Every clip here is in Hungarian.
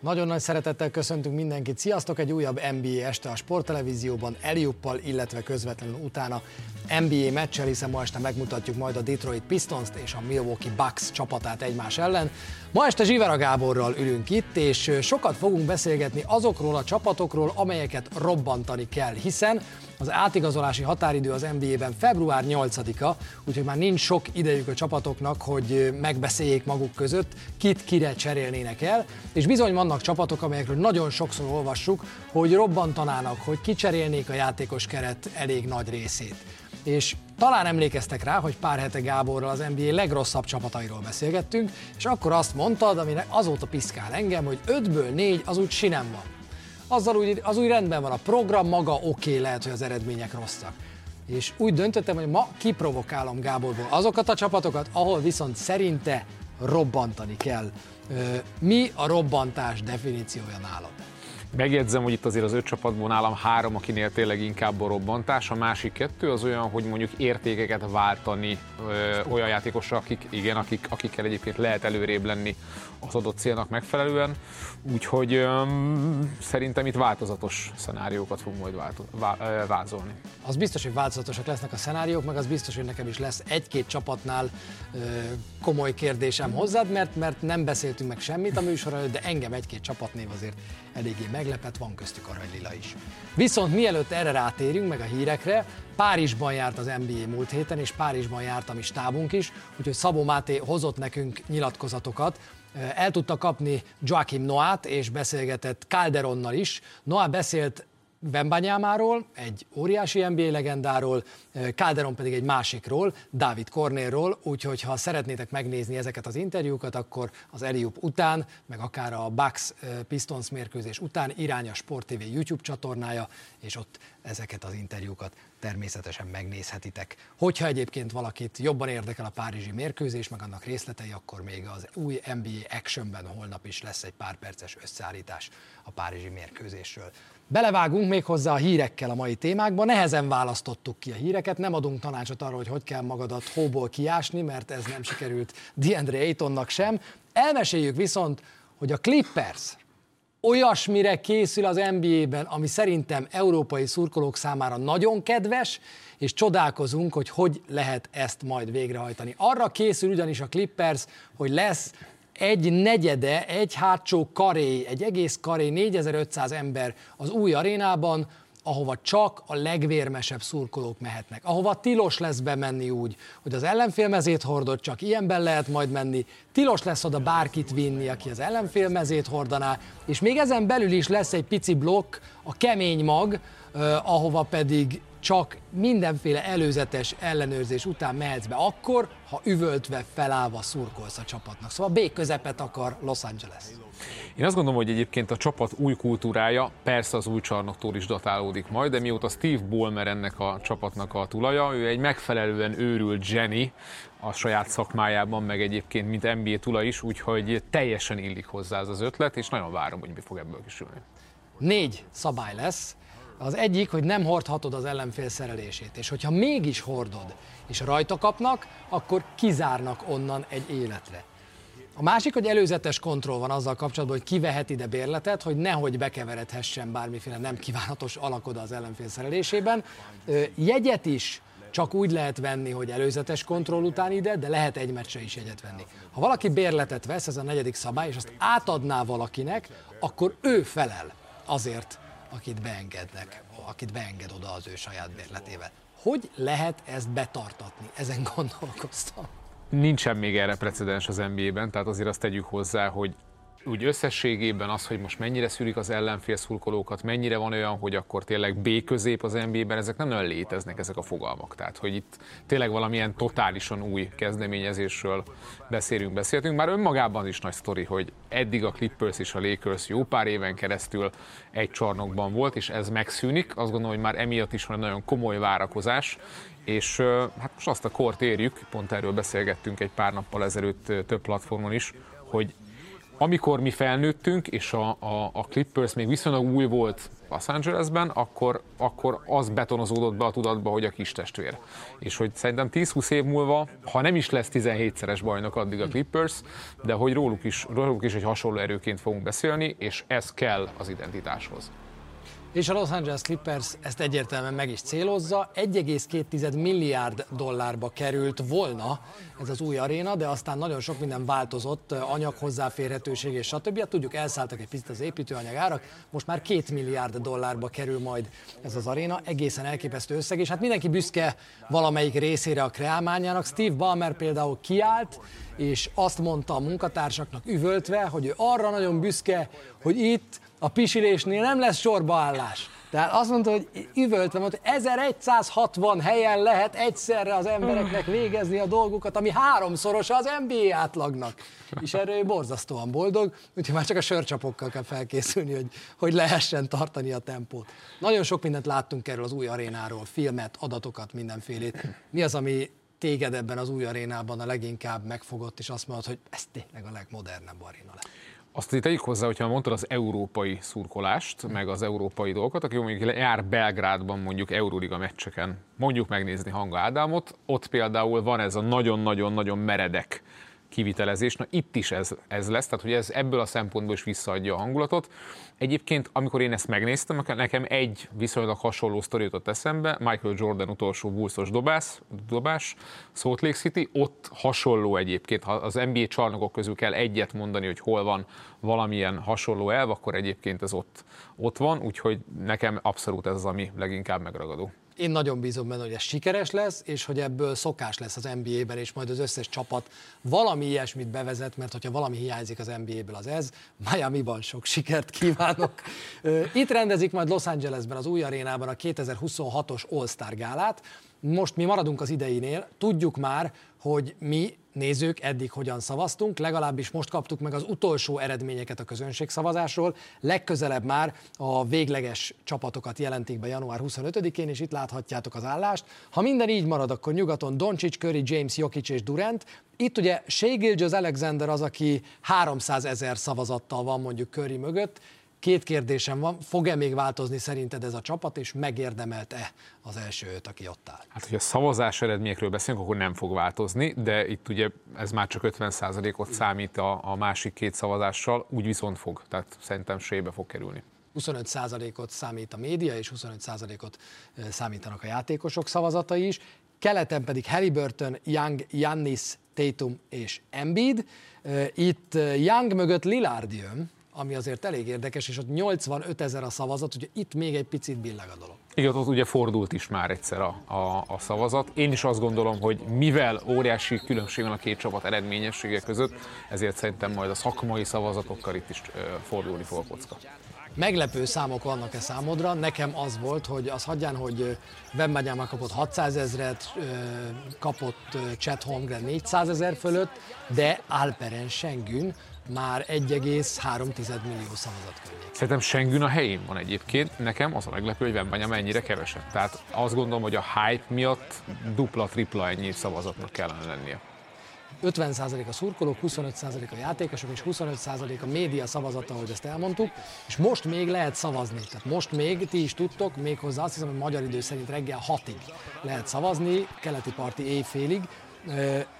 Nagyon nagy szeretettel köszöntünk mindenkit. Sziasztok! Egy újabb NBA este a sporttelevízióban, Eliuppal, illetve közvetlenül utána NBA meccsel, hiszen ma este megmutatjuk majd a Detroit Pistons-t és a Milwaukee Bucks csapatát egymás ellen. Ma este Zsivera Gáborral ülünk itt, és sokat fogunk beszélgetni azokról a csapatokról, amelyeket robbantani kell, hiszen az átigazolási határidő az NBA-ben február 8-a, úgyhogy már nincs sok idejük a csapatoknak, hogy megbeszéljék maguk között, kit kire cserélnének el, és bizony vannak csapatok, amelyekről nagyon sokszor olvassuk, hogy robbantanának, hogy kicserélnék a játékos keret elég nagy részét. És talán emlékeztek rá, hogy pár hete Gáborral az NBA legrosszabb csapatairól beszélgettünk, és akkor azt mondtad, ami azóta piszkál engem, hogy 5-ből 4 az úgy sinem van azzal úgy, az úgy rendben van, a program maga oké, okay, lehet, hogy az eredmények rosszak. És úgy döntöttem, hogy ma kiprovokálom Gáborból azokat a csapatokat, ahol viszont szerinte robbantani kell. Mi a robbantás definíciója nálad? Megjegyzem, hogy itt azért az öt csapatból nálam három, akinél tényleg inkább a robbantás, a másik kettő az olyan, hogy mondjuk értékeket váltani ö, olyan játékosra, akik, igen, akik, akikkel egyébként lehet előrébb lenni az adott célnak megfelelően. Úgyhogy ö, szerintem itt változatos szenáriókat fogunk majd válto, vá, ö, vázolni. Az biztos, hogy változatosak lesznek a szenáriók, meg az biztos, hogy nekem is lesz egy-két csapatnál ö, komoly kérdésem hozzád, mert, mert nem beszéltünk meg semmit a műsor előtt, de engem egy-két csapatnév azért eléggé meglepett, van köztük aranylila is. Viszont mielőtt erre rátérünk, meg a hírekre, Párizsban járt az NBA múlt héten, és Párizsban járt a mi stábunk is, úgyhogy Szabó Máté hozott nekünk nyilatkozatokat, el tudta kapni Joachim Noát, és beszélgetett Calderonnal is. Noah beszélt Vembanyámáról, egy óriási NBA legendáról, Calderon pedig egy másikról, David Cornélról, úgyhogy ha szeretnétek megnézni ezeket az interjúkat, akkor az Eliup után, meg akár a Bucks Pistons mérkőzés után irány a Sport TV YouTube csatornája, és ott ezeket az interjúkat természetesen megnézhetitek. Hogyha egyébként valakit jobban érdekel a párizsi mérkőzés, meg annak részletei, akkor még az új NBA Actionben holnap is lesz egy pár perces összeállítás a párizsi mérkőzésről. Belevágunk még hozzá a hírekkel a mai témákba. Nehezen választottuk ki a híreket, nem adunk tanácsot arról, hogy hogy kell magadat hóból kiásni, mert ez nem sikerült DeAndre Aytonnak sem. Elmeséljük viszont, hogy a Clippers olyasmire készül az NBA-ben, ami szerintem európai szurkolók számára nagyon kedves, és csodálkozunk, hogy hogy lehet ezt majd végrehajtani. Arra készül ugyanis a Clippers, hogy lesz egy negyede, egy hátsó karé, egy egész karé, 4500 ember az új arénában, ahova csak a legvérmesebb szurkolók mehetnek. Ahova tilos lesz bemenni úgy, hogy az ellenfélmezét hordott, csak ilyenben lehet majd menni, tilos lesz oda bárkit vinni, aki az ellenfélmezét hordaná, és még ezen belül is lesz egy pici blokk, a kemény mag, ahova pedig csak mindenféle előzetes ellenőrzés után mehetsz be akkor, ha üvöltve felállva szurkolsz a csapatnak. Szóval B közepet akar Los Angeles. Én azt gondolom, hogy egyébként a csapat új kultúrája persze az új csarnoktól is datálódik majd, de mióta Steve Ballmer ennek a csapatnak a tulaja, ő egy megfelelően őrült Jenny a saját szakmájában, meg egyébként mint NBA tula is, úgyhogy teljesen illik hozzá ez az ötlet, és nagyon várom, hogy mi fog ebből kisülni. Négy szabály lesz, az egyik, hogy nem hordhatod az ellenfél szerelését, és hogyha mégis hordod, és rajta kapnak, akkor kizárnak onnan egy életre. A másik, hogy előzetes kontroll van azzal kapcsolatban, hogy ki vehet ide bérletet, hogy nehogy bekeveredhessen bármiféle nem kívánatos alakoda az ellenfél szerelésében. Jegyet is csak úgy lehet venni, hogy előzetes kontroll után ide, de lehet egy meccsre is jegyet venni. Ha valaki bérletet vesz, ez a negyedik szabály, és azt átadná valakinek, akkor ő felel azért, akit beengednek, akit beenged oda az ő saját bérletével. Hogy lehet ezt betartatni? Ezen gondolkoztam. Nincsen még erre precedens az NBA-ben, tehát azért azt tegyük hozzá, hogy úgy összességében az, hogy most mennyire szűrik az ellenfél szurkolókat, mennyire van olyan, hogy akkor tényleg B közép az NBA-ben, ezek nem nagyon léteznek ezek a fogalmak. Tehát, hogy itt tényleg valamilyen totálisan új kezdeményezésről beszélünk, beszéltünk. Már önmagában is nagy sztori, hogy eddig a Clippers és a Lakers jó pár éven keresztül egy csarnokban volt, és ez megszűnik. Azt gondolom, hogy már emiatt is van egy nagyon komoly várakozás, és hát most azt a kort érjük, pont erről beszélgettünk egy pár nappal ezelőtt több platformon is, hogy amikor mi felnőttünk, és a, a, a Clippers még viszonylag új volt Los Angelesben, akkor, akkor az betonozódott be a tudatba, hogy a kis testvér. És hogy szerintem 10-20 év múlva, ha nem is lesz 17-szeres bajnok addig a Clippers, de hogy róluk is, róluk is egy hasonló erőként fogunk beszélni, és ez kell az identitáshoz. És a Los Angeles Clippers ezt egyértelműen meg is célozza. 1,2 milliárd dollárba került volna ez az új aréna, de aztán nagyon sok minden változott, anyag hozzáférhetőség és stb. Hát tudjuk, elszálltak egy picit az építőanyag árak, most már 2 milliárd dollárba kerül majd ez az aréna, egészen elképesztő összeg, és hát mindenki büszke valamelyik részére a kreálmányának. Steve Ballmer például kiállt, és azt mondta a munkatársaknak üvöltve, hogy ő arra nagyon büszke, hogy itt a pisilésnél nem lesz sorbaállás. Tehát azt mondta, hogy üvöltve mondta, hogy 1160 helyen lehet egyszerre az embereknek végezni a dolgukat, ami háromszoros az NBA átlagnak. És erről borzasztóan boldog, úgyhogy már csak a sörcsapokkal kell felkészülni, hogy, hogy lehessen tartani a tempót. Nagyon sok mindent láttunk erről az új arénáról, filmet, adatokat, mindenfélét. Mi az, ami téged ebben az új arénában a leginkább megfogott, és azt mondod, hogy ez tényleg a legmodernebb aréna lett? Azt itt tegyük hozzá, hogyha mondtad az európai szurkolást, meg az európai dolgokat, aki mondjuk jár Belgrádban mondjuk Euróliga meccseken, mondjuk megnézni Hanga Ádámot, ott például van ez a nagyon-nagyon-nagyon meredek kivitelezés. Na itt is ez, ez lesz, tehát hogy ez ebből a szempontból is visszaadja a hangulatot. Egyébként, amikor én ezt megnéztem, nekem egy viszonylag hasonló sztori jutott eszembe, Michael Jordan utolsó bulszos dobás, dobás, Salt Lake City, ott hasonló egyébként, ha az NBA csarnokok közül kell egyet mondani, hogy hol van valamilyen hasonló elv, akkor egyébként ez ott, ott van, úgyhogy nekem abszolút ez az, ami leginkább megragadó. Én nagyon bízom benne, hogy ez sikeres lesz, és hogy ebből szokás lesz az NBA-ben, és majd az összes csapat valami ilyesmit bevezet, mert hogyha valami hiányzik az NBA-ből, az ez. Miami-ban sok sikert kívánok. Itt rendezik majd Los Angelesben, az új arénában a 2026-os All-Star gálát. Most mi maradunk az ideinél, tudjuk már, hogy mi nézők eddig hogyan szavaztunk, legalábbis most kaptuk meg az utolsó eredményeket a közönségszavazásról, legközelebb már a végleges csapatokat jelentik be január 25-én, és itt láthatjátok az állást. Ha minden így marad, akkor nyugaton Doncic, Curry, James, Jokic és Durant, itt ugye Shea Gilgis Alexander az, aki 300 ezer szavazattal van mondjuk Curry mögött, Két kérdésem van, fog-e még változni szerinted ez a csapat, és megérdemelt-e az első öt, aki ott áll? Hát, hogy a szavazás eredményekről beszélünk, akkor nem fog változni, de itt ugye ez már csak 50%-ot számít a, a másik két szavazással, úgy viszont fog, tehát szerintem sébe fog kerülni. 25%-ot számít a média, és 25%-ot számítanak a játékosok szavazatai is. Keleten pedig Halliburton, Young, Jannis, Tatum és Embiid. Itt Young mögött Lillard jön, ami azért elég érdekes, és ott 85 ezer a szavazat, ugye itt még egy picit billeg a dolog. Igen, ott ugye fordult is már egyszer a, a, a szavazat. Én is azt gondolom, hogy mivel óriási különbség van a két csapat eredményessége között, ezért szerintem majd a szakmai szavazatokkal itt is fordulni fog a kocka. Meglepő számok vannak-e számodra? Nekem az volt, hogy az hagyján, hogy Wembanyama kapott 600 ezeret, kapott Chet Holmgren 400 ezer fölött, de Alperen Sengün már 1,3 millió szavazat környék. Szerintem Sengün a helyén van egyébként. Nekem az a meglepő, hogy Wembanyama mennyire keveset. Tehát azt gondolom, hogy a hype miatt dupla-tripla ennyi szavazatnak kellene lennie. 50% a szurkolók, 25% a játékosok és 25% a média szavazata, ahogy ezt elmondtuk, és most még lehet szavazni. Tehát most még, ti is tudtok, méghozzá azt hiszem, hogy magyar idő szerint reggel 6-ig lehet szavazni, keleti parti éjfélig,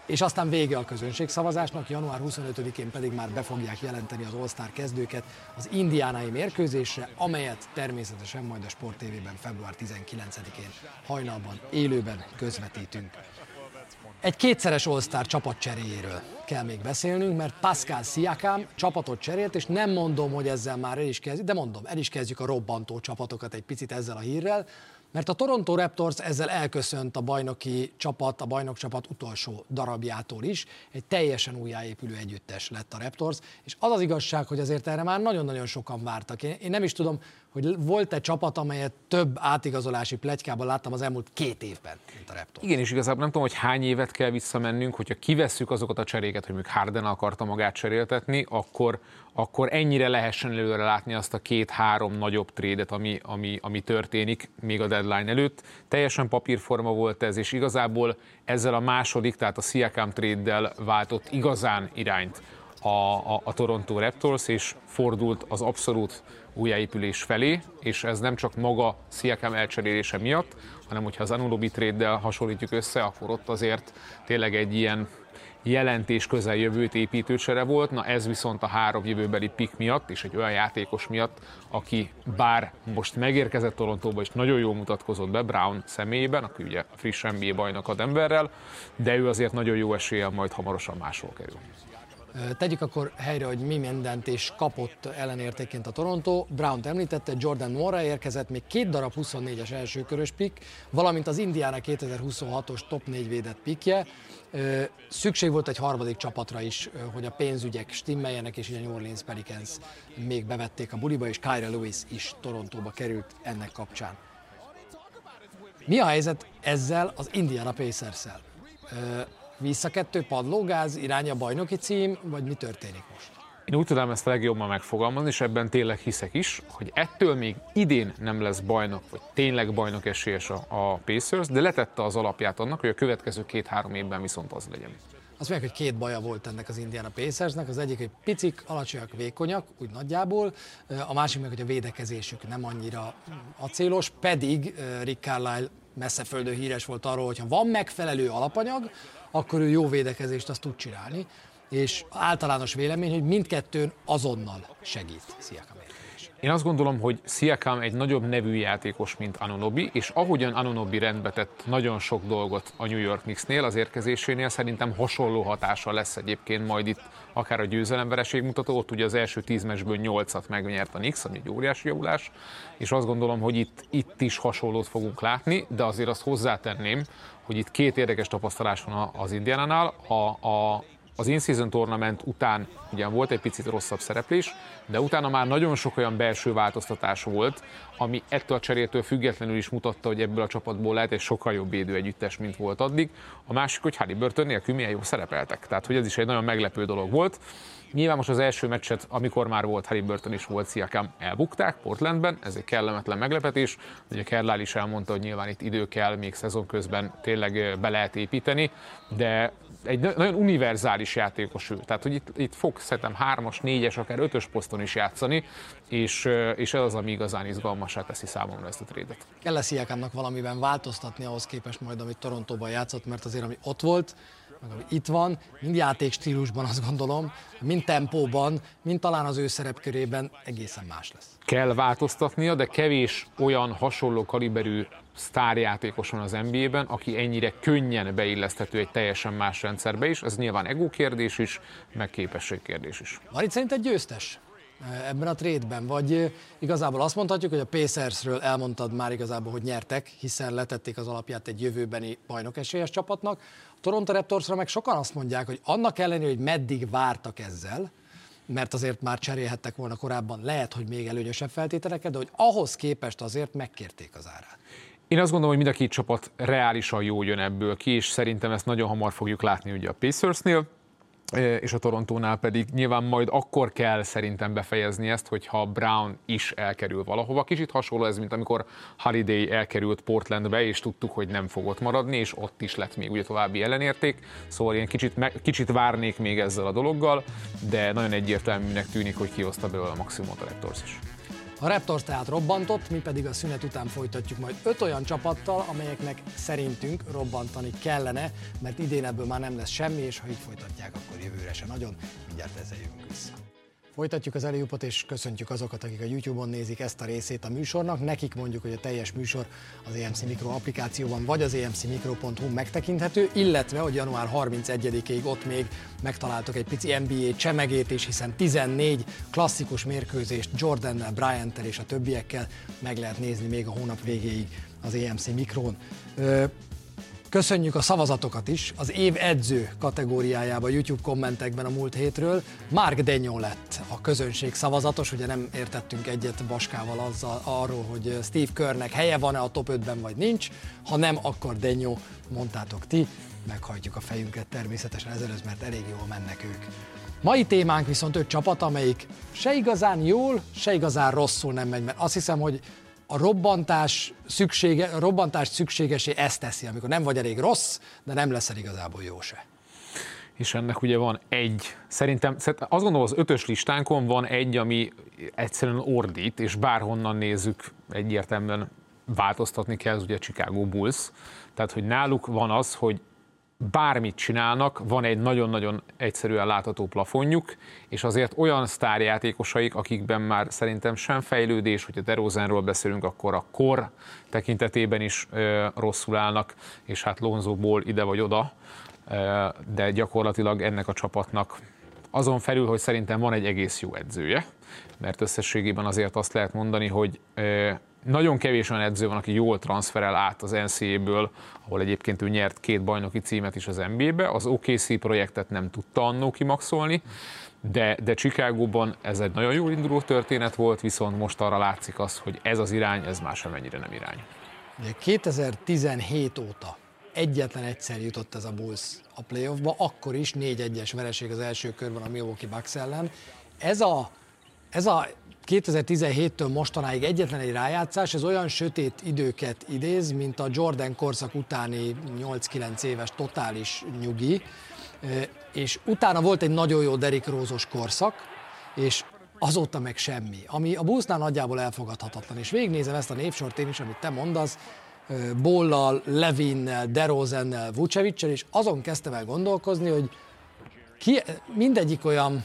és aztán vége a közönségszavazásnak, január 25-én pedig már be fogják jelenteni az All-Star kezdőket az indiánai mérkőzésre, amelyet természetesen majd a Sport TV-ben február 19-én hajnalban élőben közvetítünk. Egy kétszeres All-Star csapat cseréjéről kell még beszélnünk, mert Pascal Siakam csapatot cserélt, és nem mondom, hogy ezzel már el is kezdjük, de mondom, el is kezdjük a robbantó csapatokat egy picit ezzel a hírrel, mert a Toronto Raptors ezzel elköszönt a bajnoki csapat, a bajnokcsapat utolsó darabjától is. Egy teljesen újjáépülő együttes lett a Raptors, és az az igazság, hogy azért erre már nagyon-nagyon sokan vártak. Én, én nem is tudom, hogy volt-e csapat, amelyet több átigazolási plegykában láttam az elmúlt két évben, mint a Raptors. Igen, és igazából nem tudom, hogy hány évet kell visszamennünk, hogyha kivesszük azokat a cseréket, hogy még Harden akarta magát cseréltetni, akkor, akkor ennyire lehessen előre látni azt a két-három nagyobb trédet, ami, ami, ami történik még a deadline előtt. Teljesen papírforma volt ez, és igazából ezzel a második, tehát a Siakam trade váltott igazán irányt a, a, a Toronto Raptors, és fordult az abszolút újjáépülés felé, és ez nem csak maga Siakam elcserélése miatt, hanem hogyha az Anunobi trade hasonlítjuk össze, akkor ott azért tényleg egy ilyen jelentés közeljövőt építőcsere volt, na ez viszont a három jövőbeli pick miatt, és egy olyan játékos miatt, aki bár most megérkezett Torontóba, és nagyon jól mutatkozott be Brown személyében, aki ugye friss NBA bajnok a Denverrel, de ő azért nagyon jó eséllyel majd hamarosan máshol kerül. Tegyük akkor helyre, hogy mi mindent és kapott ellenértéként a Toronto. Brown említette, Jordan Mora érkezett, még két darab 24-es elsőkörös pick, valamint az Indiana 2026-os top 4 védett pickje. Szükség volt egy harmadik csapatra is, hogy a pénzügyek stimmeljenek, és ugye New Orleans Pelicans még bevették a buliba, és Kyra Lewis is Torontóba került ennek kapcsán. Mi a helyzet ezzel az Indiana Pacers-szel? Vissza kettő padlógáz, irány a bajnoki cím, vagy mi történik most? Én úgy tudom ezt a legjobban megfogalmazni, és ebben tényleg hiszek is, hogy ettől még idén nem lesz bajnok, vagy tényleg bajnok esélyes a, a Pacers, de letette az alapját annak, hogy a következő két-három évben viszont az legyen. Azt mondják, hogy két baja volt ennek az Indiana Pacersnek. Az egyik, hogy picik, alacsonyak, vékonyak, úgy nagyjából. A másik meg, hogy a védekezésük nem annyira acélos, pedig Rick Carlisle messzeföldő híres volt arról, hogy ha van megfelelő alapanyag, akkor ő jó védekezést azt tud csinálni, és általános vélemény, hogy mindkettőn azonnal segít Sziakam. Én azt gondolom, hogy Siakam egy nagyobb nevű játékos, mint Anunobi, és ahogyan Anunobi rendbe tett nagyon sok dolgot a New York Knicksnél az érkezésénél, szerintem hasonló hatása lesz egyébként majd itt akár a győzelemvereség mutató, ott ugye az első tíz meccsből nyolcat megnyert a Knicks, ami egy óriási javulás, és azt gondolom, hogy itt, itt is hasonlót fogunk látni, de azért azt hozzátenném, hogy itt két érdekes tapasztalás van az Indiánánál. A, a, az in-season tournament után ugyan volt egy picit rosszabb szereplés, de utána már nagyon sok olyan belső változtatás volt, ami ettől a cserétől függetlenül is mutatta, hogy ebből a csapatból lehet egy sokkal jobb védő együttes, mint volt addig. A másik, hogy Halliburton nélkül milyen jól szerepeltek. Tehát, hogy ez is egy nagyon meglepő dolog volt. Nyilván most az első meccset, amikor már volt Harry Burton is volt Siakam, elbukták Portlandben, ez egy kellemetlen meglepetés. Ugye Kerlál is elmondta, hogy nyilván itt idő kell, még szezon közben tényleg be lehet építeni, de egy nagyon univerzális játékos ő. Tehát, hogy itt, itt fog szerintem hármas, négyes, akár ötös poszton is játszani, és, és ez az, ami igazán izgalmasá teszi számomra ezt a trédet. Kell-e Sziakámnak valamiben változtatni ahhoz képest majd, amit Torontóban játszott, mert azért, ami ott volt, itt van, mind játékstílusban azt gondolom, mind tempóban, mind talán az ő szerepkörében egészen más lesz. Kell változtatnia, de kevés olyan hasonló kaliberű sztárjátékos van az NBA-ben, aki ennyire könnyen beilleszthető egy teljesen más rendszerbe is. Ez nyilván ego kérdés is, meg képesség kérdés is. Marit szerinted győztes? Ebben a trédben, vagy igazából azt mondhatjuk, hogy a Pacersről elmondtad már igazából, hogy nyertek, hiszen letették az alapját egy jövőbeni bajnok esélyes csapatnak. A Toronto Raptorsra meg sokan azt mondják, hogy annak ellenére, hogy meddig vártak ezzel, mert azért már cserélhettek volna korábban, lehet, hogy még előnyösebb feltételeket, de hogy ahhoz képest azért megkérték az árát. Én azt gondolom, hogy mind a két csapat reálisan jó jön ebből ki, és szerintem ezt nagyon hamar fogjuk látni ugye a Pacersnél és a Torontónál pedig nyilván majd akkor kell szerintem befejezni ezt, hogyha Brown is elkerül valahova. Kicsit hasonló ez, mint amikor Holiday elkerült Portlandbe, és tudtuk, hogy nem fogott maradni, és ott is lett még ugye további ellenérték. Szóval én kicsit, kicsit várnék még ezzel a dologgal, de nagyon egyértelműnek tűnik, hogy kihozta belőle a maximumot a Raptors is. A Raptors tehát robbantott, mi pedig a szünet után folytatjuk majd öt olyan csapattal, amelyeknek szerintünk robbantani kellene, mert idén ebből már nem lesz semmi, és ha így folytatják, akkor jövőre se nagyon. Mindjárt ezzel jövünk vissza. Folytatjuk az előjúpot, és köszöntjük azokat, akik a YouTube-on nézik ezt a részét a műsornak. Nekik mondjuk, hogy a teljes műsor az EMC Mikro applikációban vagy az emcmikro.hu megtekinthető, illetve, hogy január 31-ig ott még megtaláltok egy pici NBA csemegét is, hiszen 14 klasszikus mérkőzést Jordannel, Bryant-tel és a többiekkel meg lehet nézni még a hónap végéig az EMC Mikron. Köszönjük a szavazatokat is. Az év edző kategóriájában YouTube kommentekben a múlt hétről Mark Denyó lett a közönség szavazatos, ugye nem értettünk egyet Baskával azzal arról, hogy Steve Körnek helye van-e a top 5-ben vagy nincs, ha nem, akkor Denyó, mondtátok ti, meghajtjuk a fejünket természetesen ezelőtt, mert elég jól mennek ők. Mai témánk viszont öt csapat, amelyik se igazán jól, se igazán rosszul nem megy, mert azt hiszem, hogy a robbantás, szüksége, a robbantás szükségesé ezt teszi, amikor nem vagy elég rossz, de nem leszel igazából jó se. és ennek ugye van egy, szerintem, azt gondolom az ötös listánkon van egy, ami egyszerűen ordít, és bárhonnan nézzük, egyértelműen változtatni kell, ez ugye a Chicago Bulls. Tehát, hogy náluk van az, hogy bármit csinálnak, van egy nagyon-nagyon egyszerűen látható plafonjuk, és azért olyan sztárjátékosaik, akikben már szerintem sem fejlődés, hogyha DeRozanról beszélünk, akkor a kor tekintetében is ö, rosszul állnak, és hát Lonzóból ide vagy oda, ö, de gyakorlatilag ennek a csapatnak azon felül, hogy szerintem van egy egész jó edzője, mert összességében azért azt lehet mondani, hogy ö, nagyon kevés olyan edző van, aki jól transferel át az NCAA-ből, ahol egyébként ő nyert két bajnoki címet is az NBA-be. Az OKC projektet nem tudta annó kimaxolni, de, de Chicagóban ez egy nagyon jó induló történet volt, viszont most arra látszik az, hogy ez az irány, ez más mennyire nem irány. Ugye 2017 óta egyetlen egyszer jutott ez a Bulls a playoffba, akkor is 4-1-es vereség az első körben a Milwaukee Bucks ellen. Ez a, ez a 2017-től mostanáig egyetlen egy rájátszás, ez olyan sötét időket idéz, mint a Jordan korszak utáni 8-9 éves totális nyugi, és utána volt egy nagyon jó Derrick Rózos korszak, és azóta meg semmi, ami a Bullsnál nagyjából elfogadhatatlan. És végignézem ezt a névsort én is, amit te mondasz, Bollal, Levinnel, DeRozennel, Vucevicsel, és azon kezdtem el gondolkozni, hogy ki, mindegyik olyan,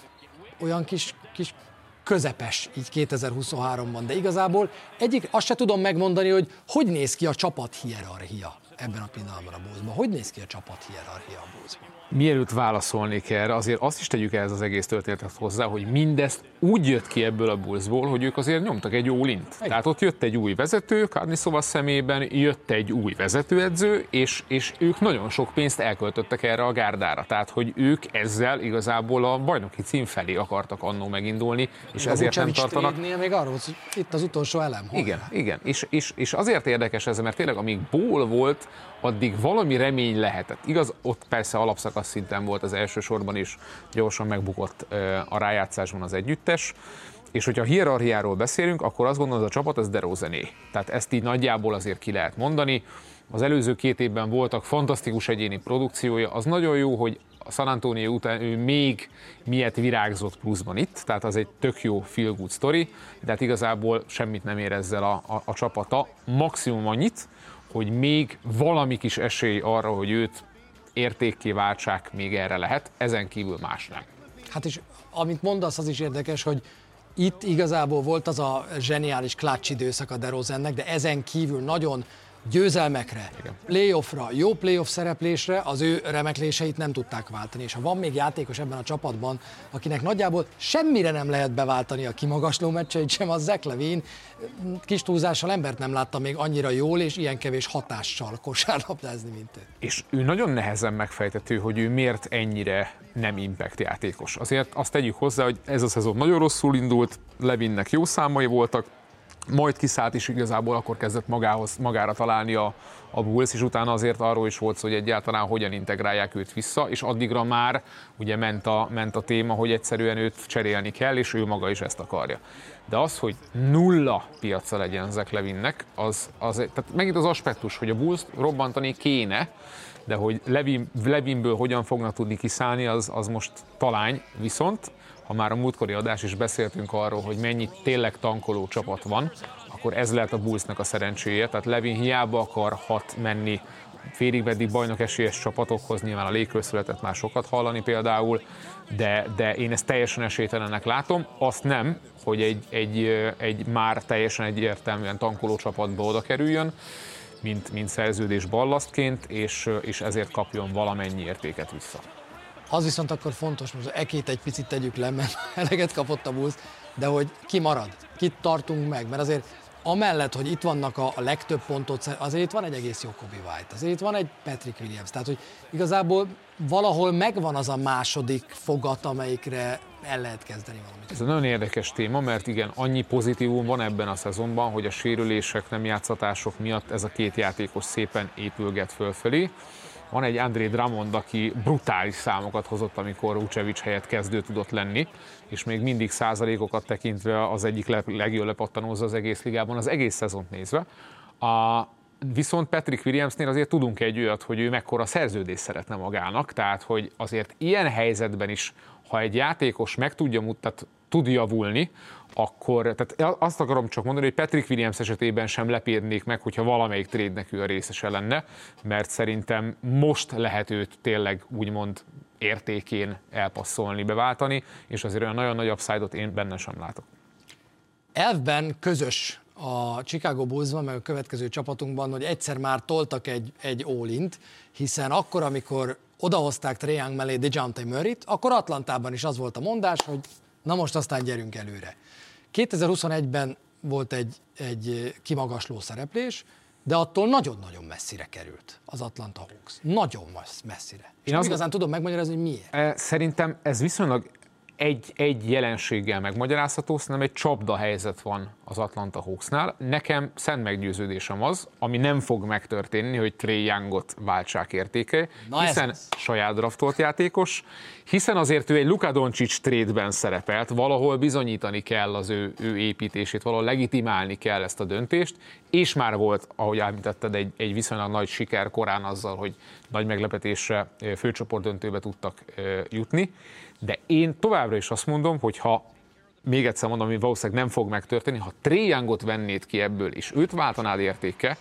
olyan kis, kis közepes így 2023-ban, de igazából egyik, azt se tudom megmondani, hogy hogy néz ki a csapat hierarchia ebben a pillanatban a búzban. Hogy néz ki a csapat hierarchia a búzban? Mielőtt válaszolnék erre, azért azt is tegyük ehhez az egész történetet hozzá, hogy mindezt úgy jött ki ebből a buszból, hogy ők azért nyomtak egy jó lint. Egy. Tehát ott jött egy új vezető, Karniszova szemében, jött egy új vezetőedző, és, és ők nagyon sok pénzt elköltöttek erre a gárdára. Tehát, hogy ők ezzel igazából a bajnoki cím felé akartak annó megindulni, és De ezért nem tartanak. még arról, hogy itt az utolsó elem. Hol? Igen, igen. És, és, és azért érdekes ez, mert tényleg amíg ból volt, addig valami remény lehetett. Igaz, ott persze alapszakasz szinten volt az elsősorban is, gyorsan megbukott a rájátszásban az együttes, és hogyha hierarchiáról beszélünk, akkor azt gondolom, hogy a csapat ez DeRozené. Tehát ezt így nagyjából azért ki lehet mondani. Az előző két évben voltak fantasztikus egyéni produkciója. Az nagyon jó, hogy a San Antonio után ő még miért virágzott pluszban itt, tehát az egy tök jó feel good story, de hát igazából semmit nem ér ezzel a, a, a csapata. Maximum annyit, hogy még valami kis esély arra, hogy őt értékké váltsák, még erre lehet, ezen kívül más nem. Hát és amit mondasz, az is érdekes, hogy itt igazából volt az a zseniális klács időszak a DeRozannek, de ezen kívül nagyon győzelmekre, Igen. playoffra, jó playoff szereplésre az ő remekléseit nem tudták váltani. És ha van még játékos ebben a csapatban, akinek nagyjából semmire nem lehet beváltani a kimagasló meccseit sem, az Zach Levine kis túlzással embert nem látta még annyira jól és ilyen kevés hatással kosárlabdázni, mint ő. És ő nagyon nehezen megfejtető, hogy ő miért ennyire nem impact játékos. Azért azt tegyük hozzá, hogy ez a szezon nagyon rosszul indult, Levinnek jó számai voltak, majd kiszállt is igazából akkor kezdett magához, magára találni a, a Bulls, és utána azért arról is volt hogy egyáltalán hogyan integrálják őt vissza, és addigra már ugye ment a, ment a téma, hogy egyszerűen őt cserélni kell, és ő maga is ezt akarja. De az, hogy nulla piaca legyen Zach Levinnek, az, az, tehát megint az aspektus, hogy a Bulls robbantani kéne, de hogy Levin, Levinből hogyan fognak tudni kiszállni, az, az most talány, viszont ha már a múltkori adás is beszéltünk arról, hogy mennyi tényleg tankoló csapat van, akkor ez lehet a Bullsnak a szerencséje. Tehát Levin hiába akarhat menni félig meddig bajnok esélyes csapatokhoz, nyilván a légközszületet már sokat hallani például, de, de én ezt teljesen esélytelennek látom. Azt nem, hogy egy, egy, egy már teljesen egyértelműen tankoló csapatba oda kerüljön, mint, mint szerződés ballasztként, és, és ezért kapjon valamennyi értéket vissza. Az viszont akkor fontos, most ekét egy picit tegyük le, mert eleget kapott a busz, de hogy ki marad, kit tartunk meg, mert azért amellett, hogy itt vannak a, a legtöbb pontot, azért itt van egy egész jó Kobe White, azért itt van egy Patrick Williams, tehát hogy igazából valahol megvan az a második fogat, amelyikre el lehet kezdeni valamit. Ez egy nagyon érdekes téma, mert igen, annyi pozitívum van ebben a szezonban, hogy a sérülések, nem játszatások miatt ez a két játékos szépen épülget fölfelé. Van egy André Drummond, aki brutális számokat hozott, amikor Ucevic helyett kezdő tudott lenni, és még mindig százalékokat tekintve az egyik legjobb lepattanózó az egész ligában, az egész szezont nézve. A, Viszont Patrick Williamsnél azért tudunk egy olyat, hogy ő mekkora szerződés szeretne magának, tehát hogy azért ilyen helyzetben is, ha egy játékos meg tudja mutat, tud javulni, akkor, tehát azt akarom csak mondani, hogy Patrick Williams esetében sem lepírnék meg, hogyha valamelyik trade ő a részese lenne, mert szerintem most lehet őt tényleg úgymond értékén elpasszolni, beváltani, és azért olyan nagyon nagy upside-ot én benne sem látok. Elvben közös a Chicago Bullsban, meg a következő csapatunkban, hogy egyszer már toltak egy, egy all hiszen akkor, amikor odahozták Trae mellé DeJounte Murray-t, akkor Atlantában is az volt a mondás, hogy na most aztán gyerünk előre. 2021-ben volt egy, egy kimagasló szereplés, de attól nagyon-nagyon messzire került az Atlanta Hawks. Nagyon messzire. És Én nem igazán tudom megmagyarázni, hogy miért. E, szerintem ez viszonylag egy, egy jelenséggel megmagyarázható, szerintem egy csapda helyzet van az Atlanta Hawksnál. Nekem szent meggyőződésem az, ami nem fog megtörténni, hogy Trey Youngot váltsák értéke, Na hiszen ez saját draftolt játékos, hiszen azért ő egy Luka Doncic trade-ben szerepelt, valahol bizonyítani kell az ő, ő építését, valahol legitimálni kell ezt a döntést, és már volt, ahogy említetted, egy, egy viszonylag nagy siker korán azzal, hogy nagy meglepetésre főcsoport döntőbe tudtak jutni. De én továbbra is azt mondom, hogy ha még egyszer mondom, hogy valószínűleg nem fog megtörténni, ha Tréjangot vennéd ki ebből, és őt váltanád értéke,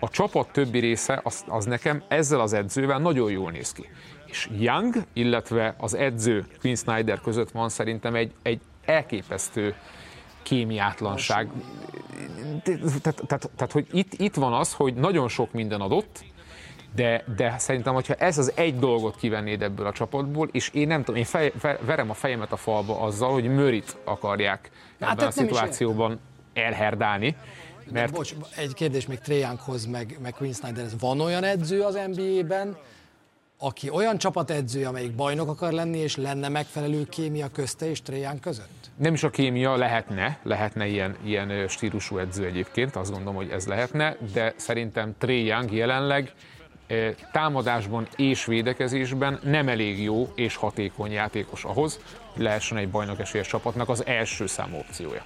a csapat többi része az, az nekem ezzel az edzővel nagyon jól néz ki. És Young, illetve az edző Quinn Snyder között van szerintem egy, egy elképesztő kémiátlanság. Tehát, tehát, tehát, tehát hogy itt, itt van az, hogy nagyon sok minden adott, de, de szerintem, hogyha ez az egy dolgot kivennéd ebből a csapatból, és én nem tudom, én fej, fe, verem a fejemet a falba azzal, hogy Mörit akarják hát ebben a szituációban elherdálni. Mert... De bocs, egy kérdés még Trajánkhoz, meg, meg Quinn Snyder, van olyan edző az NBA-ben, aki olyan csapatedző, amelyik bajnok akar lenni, és lenne megfelelő kémia közte és Tréján között? Nem is a kémia, lehetne, lehetne ilyen, ilyen stílusú edző egyébként, azt gondolom, hogy ez lehetne, de szerintem Tréján jelenleg támadásban és védekezésben nem elég jó és hatékony játékos ahhoz, hogy lehessen egy bajnok esélyes csapatnak az első számú opciója.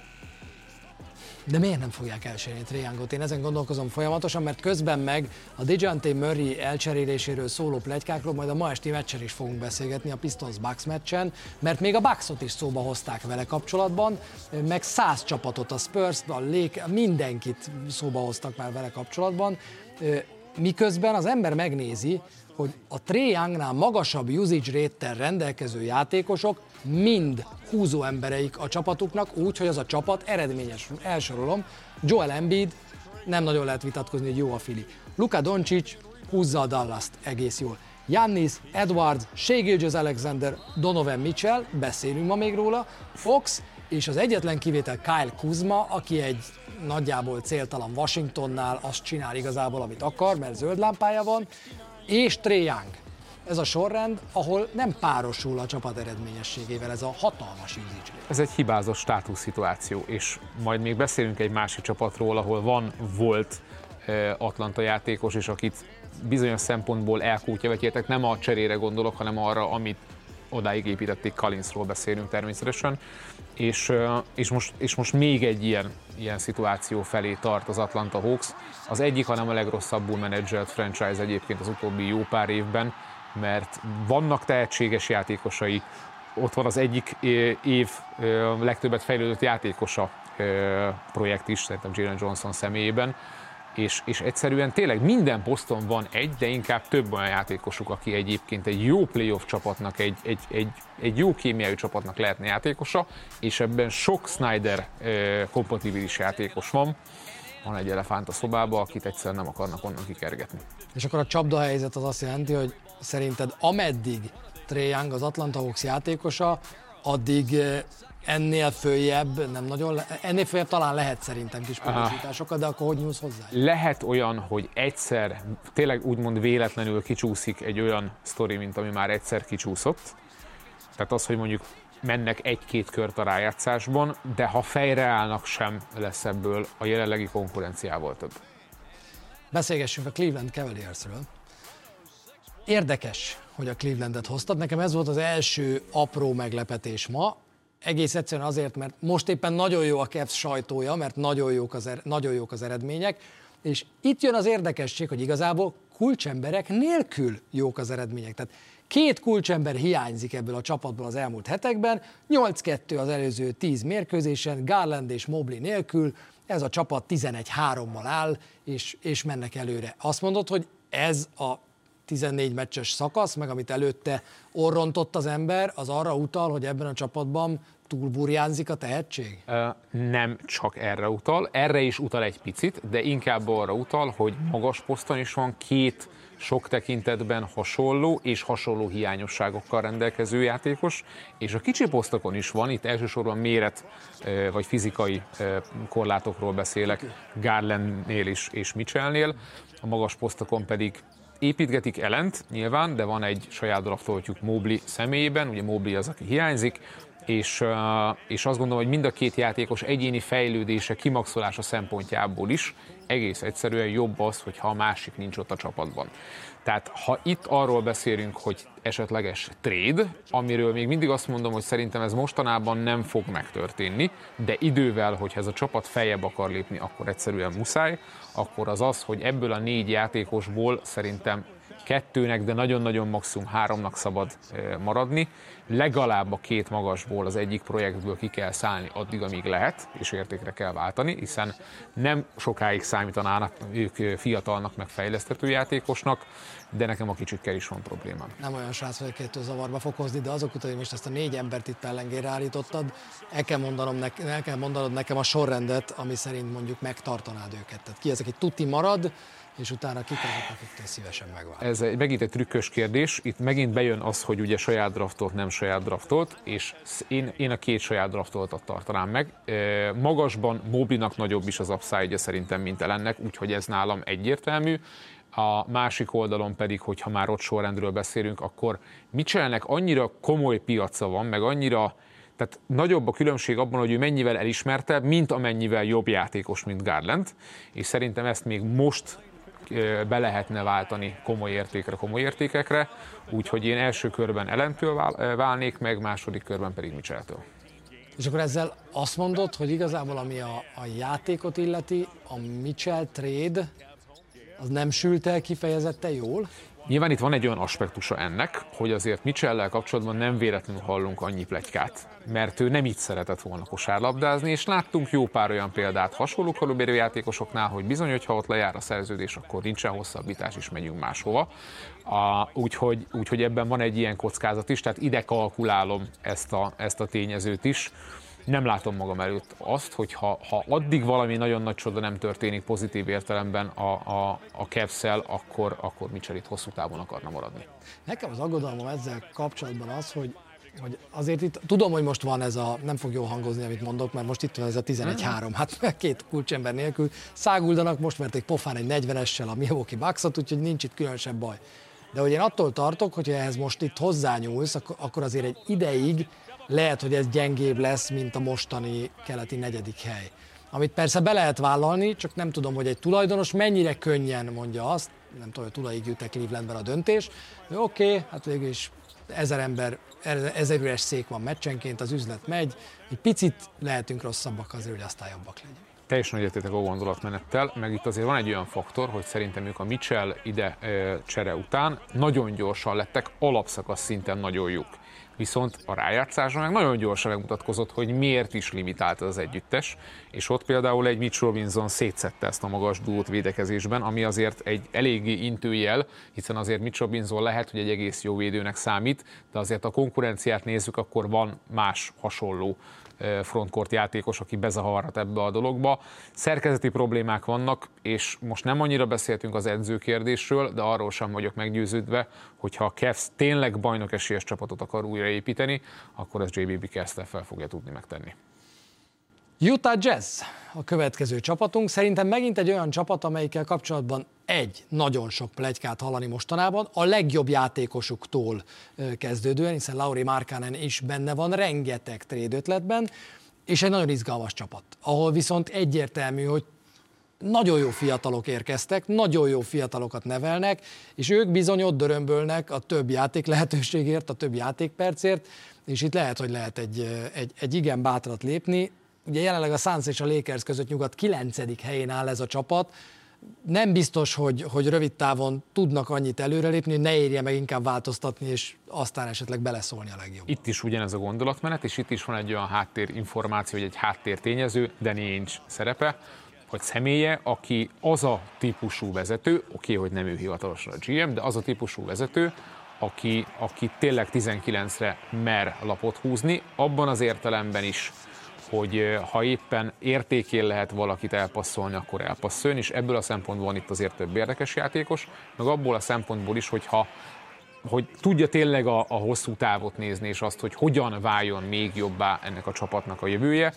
De miért nem fogják elcserélni Triangot? Én ezen gondolkozom folyamatosan, mert közben meg a Dejante Murray elcseréléséről szóló plegykákról majd a ma esti meccsen is fogunk beszélgetni, a Pistons Bucks meccsen, mert még a Bucksot is szóba hozták vele kapcsolatban, meg száz csapatot, a Spurs, a Lake, mindenkit szóba hoztak már vele kapcsolatban Miközben az ember megnézi, hogy a Trae magasabb usage rate rendelkező játékosok mind húzó embereik a csapatuknak, úgy, hogy az a csapat eredményes. Elsorolom, Joel Embiid, nem nagyon lehet vitatkozni, hogy jó a fili. Luka Doncic húzza a dallas egész jól. Jannis, Edwards, Shea Alexander, Donovan Mitchell, beszélünk ma még róla, Fox, és az egyetlen kivétel Kyle Kuzma, aki egy nagyjából céltalan Washingtonnál azt csinál igazából, amit akar, mert zöld lámpája van, és Trey Young. Ez a sorrend, ahol nem párosul a csapat eredményességével ez a hatalmas usage Ez egy hibázott státuszszituáció, és majd még beszélünk egy másik csapatról, ahol van, volt Atlanta játékos, és akit bizonyos szempontból elkútja vetjétek, nem a cserére gondolok, hanem arra, amit odáig építették, Kalinsról beszélünk természetesen, és, és, most, és most még egy ilyen, ilyen szituáció felé tart az Atlanta Hawks. Az egyik, hanem a legrosszabbul menedzselt franchise egyébként az utóbbi jó pár évben, mert vannak tehetséges játékosai, ott van az egyik év legtöbbet fejlődött játékosa projekt is, szerintem Jalen Johnson személyében, és, és egyszerűen tényleg minden poszton van egy, de inkább több olyan játékosuk, aki egyébként egy jó playoff csapatnak, egy, egy, egy, egy jó kémiai csapatnak lehetne játékosa, és ebben sok Snyder eh, kompatibilis játékos van, van egy elefánt a szobába, akit egyszerűen nem akarnak onnan kikergetni. És akkor a csapda helyzet az azt jelenti, hogy szerinted ameddig Trae Young az Atlanta Hawks játékosa, addig ennél följebb nem nagyon, le, ennél följebb talán lehet szerintem kis publicitásokat, de akkor hogy nyúlsz hozzá? Lehet olyan, hogy egyszer, tényleg úgymond véletlenül kicsúszik egy olyan sztori, mint ami már egyszer kicsúszott. Tehát az, hogy mondjuk mennek egy-két kört a rájátszásban, de ha fejre állnak, sem lesz ebből a jelenlegi konkurenciával több. Beszélgessünk a Cleveland Cavaliersről. Érdekes, hogy a Clevelandet hoztad. Nekem ez volt az első apró meglepetés ma. Egész egyszerűen azért, mert most éppen nagyon jó a Cavs sajtója, mert nagyon jók az, er- nagyon jók az eredmények, és itt jön az érdekesség, hogy igazából kulcsemberek nélkül jók az eredmények. Tehát Két kulcsember hiányzik ebből a csapatból az elmúlt hetekben, 8-2 az előző 10 mérkőzésen, Garland és Mobley nélkül, ez a csapat 11-3-mal áll, és, és mennek előre. Azt mondod, hogy ez a 14 meccses szakasz, meg amit előtte orrontott az ember, az arra utal, hogy ebben a csapatban túlburjánzik a tehetség? Nem csak erre utal, erre is utal egy picit, de inkább arra utal, hogy magas poszton is van két sok tekintetben hasonló és hasonló hiányosságokkal rendelkező játékos, és a kicsi posztokon is van, itt elsősorban méret vagy fizikai korlátokról beszélek, Garlandnél is és Mitchellnél, a magas posztokon pedig építgetik ellent, nyilván, de van egy saját draftoltjuk Mobley személyében, ugye Mobley az, aki hiányzik, és, és azt gondolom, hogy mind a két játékos egyéni fejlődése, kimaxolása szempontjából is egész egyszerűen jobb az, hogyha a másik nincs ott a csapatban. Tehát ha itt arról beszélünk, hogy esetleges trade, amiről még mindig azt mondom, hogy szerintem ez mostanában nem fog megtörténni, de idővel, hogyha ez a csapat feljebb akar lépni, akkor egyszerűen muszáj, akkor az az, hogy ebből a négy játékosból szerintem kettőnek, de nagyon-nagyon maximum háromnak szabad maradni. Legalább a két magasból az egyik projektből ki kell szállni addig, amíg lehet, és értékre kell váltani, hiszen nem sokáig számítanának ők fiatalnak, meg fejlesztető játékosnak, de nekem a kicsikkel is van problémám. Nem olyan srác hogy kettő zavarba fog hozni, de azok után, hogy most ezt a négy embert itt pellengére állítottad, el kell, mondanom ne, el kell mondanod nekem a sorrendet, ami szerint mondjuk megtartanád őket. Tehát ki az, aki tuti marad, és utána kik azok, akiktől szívesen megvált. Ez egy, megint egy trükkös kérdés. Itt megint bejön az, hogy ugye saját draftolt, nem saját draftolt, és én, én a két saját draftoltat tartanám meg. Magasban Moblinak nagyobb is az upside szerintem, mint Ellennek, úgyhogy ez nálam egyértelmű. A másik oldalon pedig, hogyha már ott sorrendről beszélünk, akkor Mitchellnek annyira komoly piaca van, meg annyira tehát nagyobb a különbség abban, hogy ő mennyivel elismertebb, mint amennyivel jobb játékos, mint Garland, és szerintem ezt még most be lehetne váltani komoly értékre, komoly értékekre, úgyhogy én első körben Ellentől válnék meg, második körben pedig Mitchell-től. És akkor ezzel azt mondod, hogy igazából ami a, a játékot illeti, a Mitchell trade az nem sült el kifejezetten jól? Nyilván itt van egy olyan aspektusa ennek, hogy azért Mitchell-lel kapcsolatban nem véletlenül hallunk annyi plegykát, mert ő nem így szeretett volna kosárlabdázni, és láttunk jó pár olyan példát hasonló kalibérű játékosoknál, hogy bizony, hogyha ott lejár a szerződés, akkor nincsen hosszabbítás, és megyünk máshova. A, úgyhogy, úgyhogy ebben van egy ilyen kockázat is, tehát ide kalkulálom ezt a, ezt a tényezőt is nem látom magam előtt azt, hogy ha, ha addig valami nagyon nagy csoda nem történik pozitív értelemben a, a, a caps akkor, akkor Mitchell hosszú távon akarna maradni. Nekem az aggodalmam ezzel kapcsolatban az, hogy hogy azért itt tudom, hogy most van ez a, nem fog jól hangozni, amit mondok, mert most itt van ez a 11-3, hát két kulcsember nélkül száguldanak, most verték pofán egy 40-essel a Milwaukee Bucks-ot, úgyhogy nincs itt különösebb baj. De hogy én attól tartok, hogy ehhez most itt hozzányúlsz, akkor azért egy ideig lehet, hogy ez gyengébb lesz, mint a mostani keleti negyedik hely. Amit persze be lehet vállalni, csak nem tudom, hogy egy tulajdonos mennyire könnyen mondja azt, nem tudom, hogy tulajig jut-e Clevelandben a döntés, de oké, okay, hát végül is ezer ember, ezer üres szék van meccsenként, az üzlet megy, egy picit lehetünk rosszabbak azért, hogy aztán jobbak legyünk. Teljesen egyetértek a gondolatmenettel, meg itt azért van egy olyan faktor, hogy szerintem ők a Mitchell ide e, csere után nagyon gyorsan lettek, alapszakasz szinten nagyon jók viszont a rájátszásra meg nagyon gyorsan megmutatkozott, hogy miért is limitált az együttes, és ott például egy Mitch Robinson szétszette ezt a magas dúlt védekezésben, ami azért egy eléggé intőjel, hiszen azért Mitch Robinson lehet, hogy egy egész jó védőnek számít, de azért a konkurenciát nézzük, akkor van más hasonló frontcourt játékos, aki bezavarhat ebbe a dologba. Szerkezeti problémák vannak, és most nem annyira beszéltünk az edzőkérdésről, de arról sem vagyok meggyőződve, hogyha a Cavs tényleg bajnok esélyes csapatot akar újraépíteni, akkor ezt JB Bickerstaff fel fogja tudni megtenni. Utah Jazz a következő csapatunk. Szerintem megint egy olyan csapat, amelyikkel kapcsolatban egy, nagyon sok plegykát hallani mostanában, a legjobb játékosuktól kezdődően, hiszen Lauri Markkanen is benne van, rengeteg trade ötletben, és egy nagyon izgalmas csapat, ahol viszont egyértelmű, hogy nagyon jó fiatalok érkeztek, nagyon jó fiatalokat nevelnek, és ők bizony ott dörömbölnek a több játék lehetőségért, a több játékpercért, és itt lehet, hogy lehet egy, egy, egy igen bátrat lépni. Ugye jelenleg a Suns és a Lakers között nyugat 9. helyén áll ez a csapat, nem biztos, hogy, hogy rövid távon tudnak annyit előrelépni, hogy ne érje meg inkább változtatni, és aztán esetleg beleszólni a legjobb. Itt is ugyanez a gondolatmenet, és itt is van egy olyan háttérinformáció, vagy egy háttértényező, Danny Ainge szerepe, hogy személye, aki az a típusú vezető, oké, hogy nem ő hivatalosan a GM, de az a típusú vezető, aki, aki tényleg 19-re mer lapot húzni, abban az értelemben is, hogy ha éppen értékén lehet valakit elpasszolni, akkor elpasszolni, és ebből a szempontból van itt azért több érdekes játékos, meg abból a szempontból is, hogyha hogy tudja tényleg a, a hosszú távot nézni, és azt, hogy hogyan váljon még jobbá ennek a csapatnak a jövője.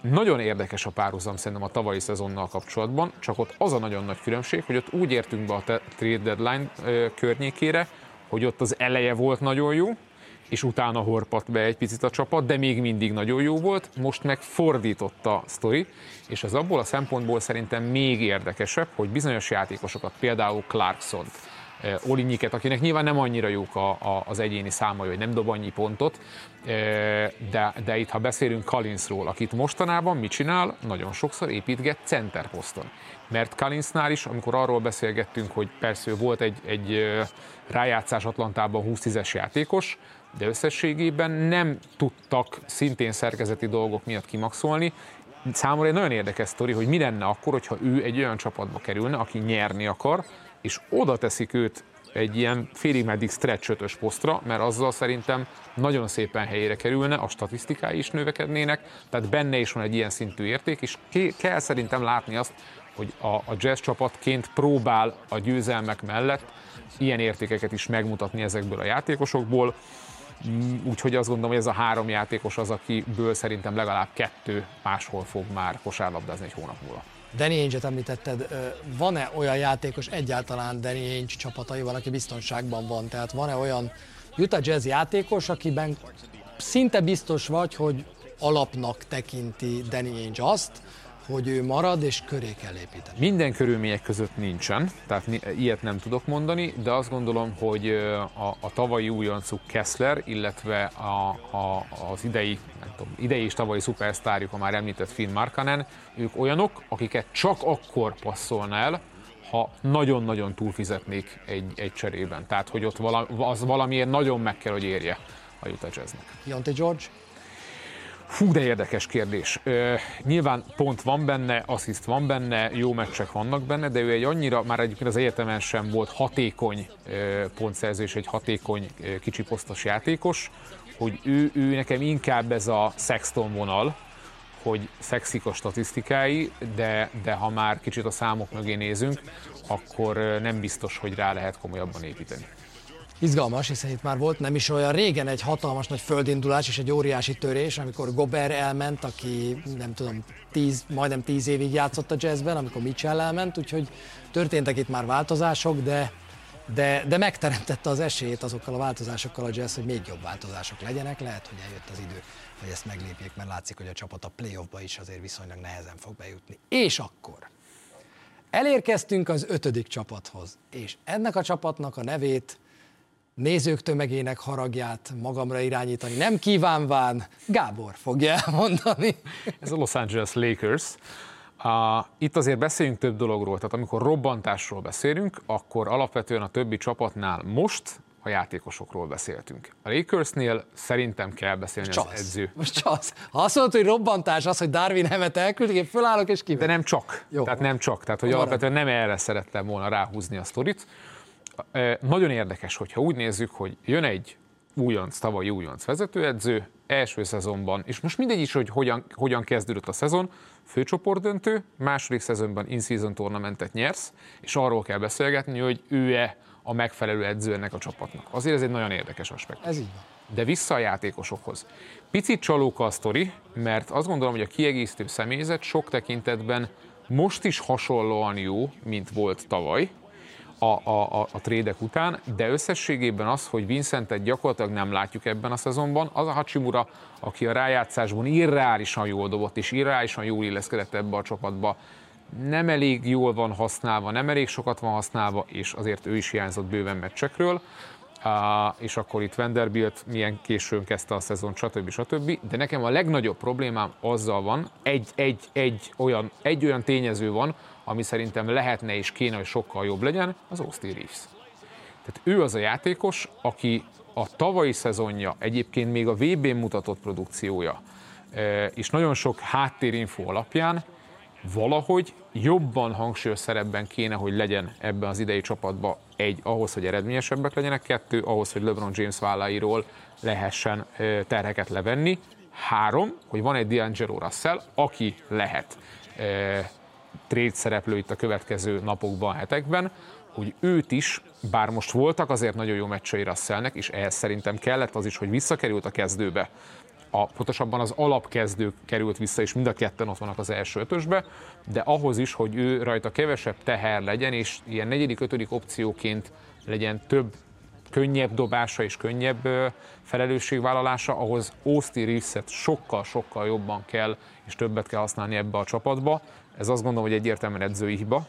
Nagyon érdekes a párhuzam szerintem a tavalyi szezonnal kapcsolatban, csak ott az a nagyon nagy különbség, hogy ott úgy értünk be a trade deadline környékére, hogy ott az eleje volt nagyon jó, és utána horpadt be egy picit a csapat, de még mindig nagyon jó volt, most meg fordított a sztori, és az abból a szempontból szerintem még érdekesebb, hogy bizonyos játékosokat, például Clarkson, eh, Olinyiket, akinek nyilván nem annyira jók a, a, az egyéni számai, hogy nem dob annyi pontot, eh, de, de itt ha beszélünk Kalinsról, akit mostanában mit csinál, nagyon sokszor építget centerposzton. Mert Kalinsnál is, amikor arról beszélgettünk, hogy persze volt egy, egy eh, rájátszás Atlantában 20-10-es játékos, de összességében nem tudtak szintén szerkezeti dolgok miatt kimaxolni. Számomra egy nagyon érdekes sztori, hogy mi lenne akkor, hogyha ő egy olyan csapatba kerülne, aki nyerni akar, és oda teszik őt egy ilyen félig meddig stretch ötös posztra, mert azzal szerintem nagyon szépen helyére kerülne, a statisztikái is növekednének, tehát benne is van egy ilyen szintű érték, és kell szerintem látni azt, hogy a, a jazz csapatként próbál a győzelmek mellett ilyen értékeket is megmutatni ezekből a játékosokból. Mm, úgyhogy azt gondolom, hogy ez a három játékos az, akiből szerintem legalább kettő máshol fog már kosárlabdázni egy hónap múlva. Danny Ainge-et említetted, van-e olyan játékos egyáltalán Danny Ainge csapataival, aki biztonságban van? Tehát van-e olyan Utah Jazz játékos, akiben szinte biztos vagy, hogy alapnak tekinti Danny Ainge azt, hogy ő marad és köré kell építeni. Minden körülmények között nincsen, tehát ilyet nem tudok mondani, de azt gondolom, hogy a, a tavalyi újoncuk Kessler, illetve a, a, az idei, nem tudom, idei és tavalyi szupersztárjuk, a már említett Finn Markanen, ők olyanok, akiket csak akkor passzolna el, ha nagyon-nagyon túlfizetnék egy, egy cserében. Tehát, hogy ott vala, az valamiért nagyon meg kell, hogy érje a Utah Jazznek. Jonte George? Fú, de érdekes kérdés. Ö, nyilván pont van benne, assziszt van benne, jó meccsek vannak benne, de ő egy annyira, már egyébként az egyetemen sem volt hatékony ö, pontszerző és egy hatékony ö, kicsi posztos játékos, hogy ő, ő nekem inkább ez a Sexton vonal, hogy szexik a statisztikái, de, de ha már kicsit a számok mögé nézünk, akkor nem biztos, hogy rá lehet komolyabban építeni. Izgalmas, hiszen itt már volt nem is olyan régen egy hatalmas nagy földindulás és egy óriási törés, amikor Gober elment, aki nem tudom, tíz, majdnem tíz évig játszott a jazzben, amikor Mitchell elment, úgyhogy történtek itt már változások, de, de, de megteremtette az esélyét azokkal a változásokkal a jazz, hogy még jobb változások legyenek. Lehet, hogy eljött az idő, hogy ezt meglépjék, mert látszik, hogy a csapat a playoffba is azért viszonylag nehezen fog bejutni. És akkor elérkeztünk az ötödik csapathoz, és ennek a csapatnak a nevét nézők tömegének haragját magamra irányítani nem kívánván, Gábor fogja elmondani. Ez a Los Angeles Lakers. Uh, itt azért beszéljünk több dologról, tehát amikor robbantásról beszélünk, akkor alapvetően a többi csapatnál most a játékosokról beszéltünk. A Lakersnél szerintem kell beszélni most az csasz. edző. Most csasz. Ha azt mondod, hogy robbantás az, hogy Darwin Hemet elküldik, én fölállok és kívül. De nem csak. Jó. Tehát nem csak. Tehát, hogy alapvetően nem erre szerettem volna ráhúzni a sztorit. Nagyon érdekes, hogyha úgy nézzük, hogy jön egy újonc, tavalyi újonc vezetőedző, első szezonban, és most mindegy is, hogy hogyan, hogyan kezdődött a szezon, főcsoportdöntő, második szezonban in-season tournamentet nyersz, és arról kell beszélgetni, hogy ő-e a megfelelő edző ennek a csapatnak. Azért ez egy nagyon érdekes aspektus. Ez így van. De vissza a játékosokhoz. Picit csalóka a sztori, mert azt gondolom, hogy a kiegészítő személyzet sok tekintetben most is hasonlóan jó, mint volt tavaly, a, a, a, a trédek után, de összességében az, hogy Vincentet gyakorlatilag nem látjuk ebben a szezonban, az a Hachimura, aki a rájátszásban irreálisan jól dobott, és irreálisan jól illeszkedett ebbe a csapatba, nem elég jól van használva, nem elég sokat van használva, és azért ő is hiányzott bőven meccsekről. Uh, és akkor itt Vanderbilt milyen későn kezdte a szezon, stb. stb. De nekem a legnagyobb problémám azzal van, egy, egy, egy, olyan, egy olyan tényező van, ami szerintem lehetne és kéne, hogy sokkal jobb legyen, az Austin Reeves. Tehát ő az a játékos, aki a tavalyi szezonja, egyébként még a VB-n mutatott produkciója, és nagyon sok háttérinfo alapján valahogy jobban hangsúlyos szerepben kéne, hogy legyen ebben az idei csapatban egy, ahhoz, hogy eredményesebbek legyenek, kettő, ahhoz, hogy LeBron James válláiról lehessen terheket levenni, három, hogy van egy D'Angelo Russell, aki lehet trade szereplő itt a következő napokban, hetekben, hogy őt is, bár most voltak azért nagyon jó meccsei Russellnek, és ehhez szerintem kellett az is, hogy visszakerült a kezdőbe, a, pontosabban az alapkezdő került vissza, és mind a ketten ott vannak az első ötösbe, de ahhoz is, hogy ő rajta kevesebb teher legyen, és ilyen negyedik, ötödik opcióként legyen több könnyebb dobása és könnyebb felelősségvállalása, ahhoz Austin Reeves-et sokkal-sokkal jobban kell és többet kell használni ebbe a csapatba. Ez azt gondolom, hogy egyértelműen edzői hiba,